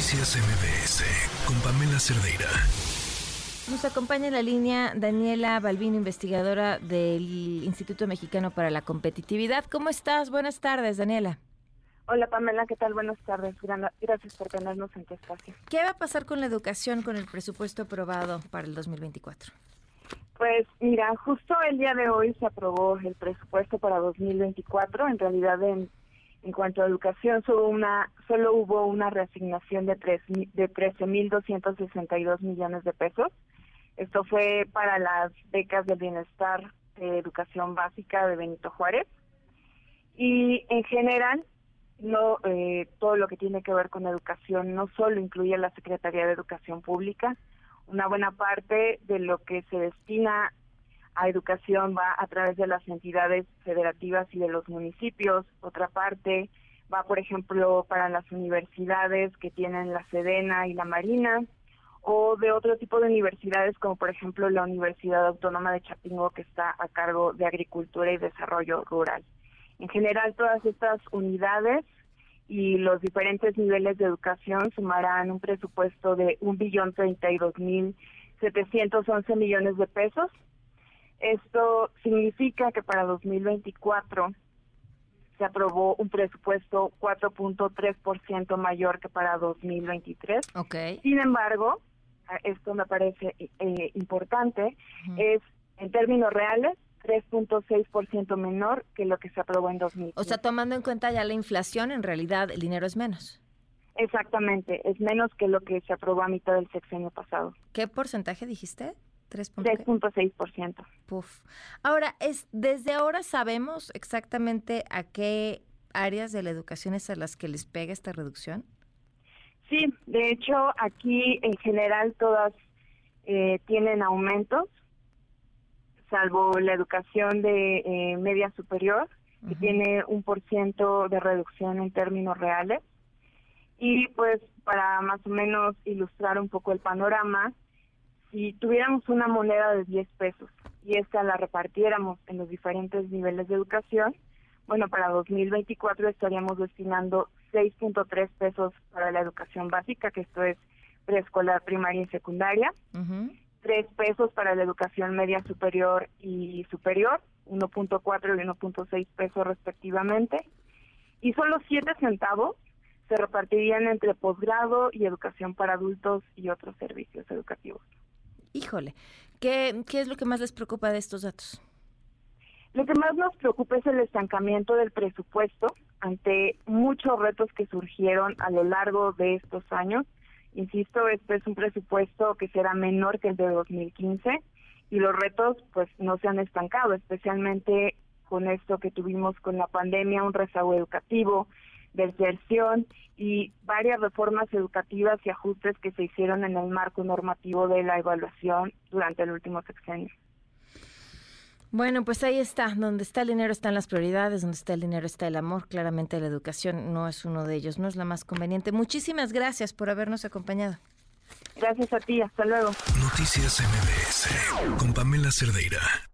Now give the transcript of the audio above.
Noticias MBS con Pamela Cerdeira. Nos acompaña en la línea Daniela Balbino, investigadora del Instituto Mexicano para la Competitividad. ¿Cómo estás? Buenas tardes, Daniela. Hola Pamela, ¿qué tal? Buenas tardes. Gracias por tenernos en tu espacio. ¿Qué va a pasar con la educación con el presupuesto aprobado para el 2024? Pues mira, justo el día de hoy se aprobó el presupuesto para 2024. En realidad, en, en cuanto a educación, solo, una, solo hubo una reasignación de, de 13.262 millones de pesos. Esto fue para las becas del bienestar de educación básica de Benito Juárez. Y en general, no eh, todo lo que tiene que ver con educación no solo incluye la Secretaría de Educación Pública, una buena parte de lo que se destina a educación va a través de las entidades federativas y de los municipios. Otra parte va, por ejemplo, para las universidades que tienen la Sedena y la Marina, o de otro tipo de universidades como por ejemplo la Universidad Autónoma de Chapingo que está a cargo de Agricultura y Desarrollo Rural. En general todas estas unidades y los diferentes niveles de educación sumarán un presupuesto de un billón treinta y dos mil setecientos once millones de pesos. Esto significa que para 2024 se aprobó un presupuesto 4.3% mayor que para 2023. Okay. Sin embargo, esto me parece eh, importante, es en términos reales 3.6% menor que lo que se aprobó en 2000. O sea, tomando en cuenta ya la inflación, en realidad el dinero es menos. Exactamente, es menos que lo que se aprobó a mitad del sexenio pasado. ¿Qué porcentaje dijiste? 3.6%. Puf. Ahora, es desde ahora sabemos exactamente a qué áreas de la educación es a las que les pega esta reducción. Sí, de hecho, aquí en general todas eh, tienen aumentos salvo la educación de eh, media superior, que tiene un por ciento de reducción en términos reales. Y pues para más o menos ilustrar un poco el panorama, si tuviéramos una moneda de 10 pesos y esta la repartiéramos en los diferentes niveles de educación, bueno, para 2024 estaríamos destinando 6.3 pesos para la educación básica, que esto es preescolar, primaria y secundaria, 3 pesos para la educación media superior y superior, 1.4 y 1.6 pesos respectivamente, y solo 7 centavos se repartirían entre posgrado y educación para adultos y otros servicios educativos. Híjole, ¿qué, ¿qué es lo que más les preocupa de estos datos? Lo que más nos preocupa es el estancamiento del presupuesto ante muchos retos que surgieron a lo largo de estos años Insisto, este es un presupuesto que será menor que el de 2015 y los retos pues no se han estancado, especialmente con esto que tuvimos con la pandemia, un rezago educativo, deserción y varias reformas educativas y ajustes que se hicieron en el marco normativo de la evaluación durante el último sexenio. Bueno, pues ahí está, donde está el dinero están las prioridades, donde está el dinero está el amor. Claramente la educación no es uno de ellos, no es la más conveniente. Muchísimas gracias por habernos acompañado. Gracias a ti, hasta luego. Noticias MBS con Pamela Cerdeira.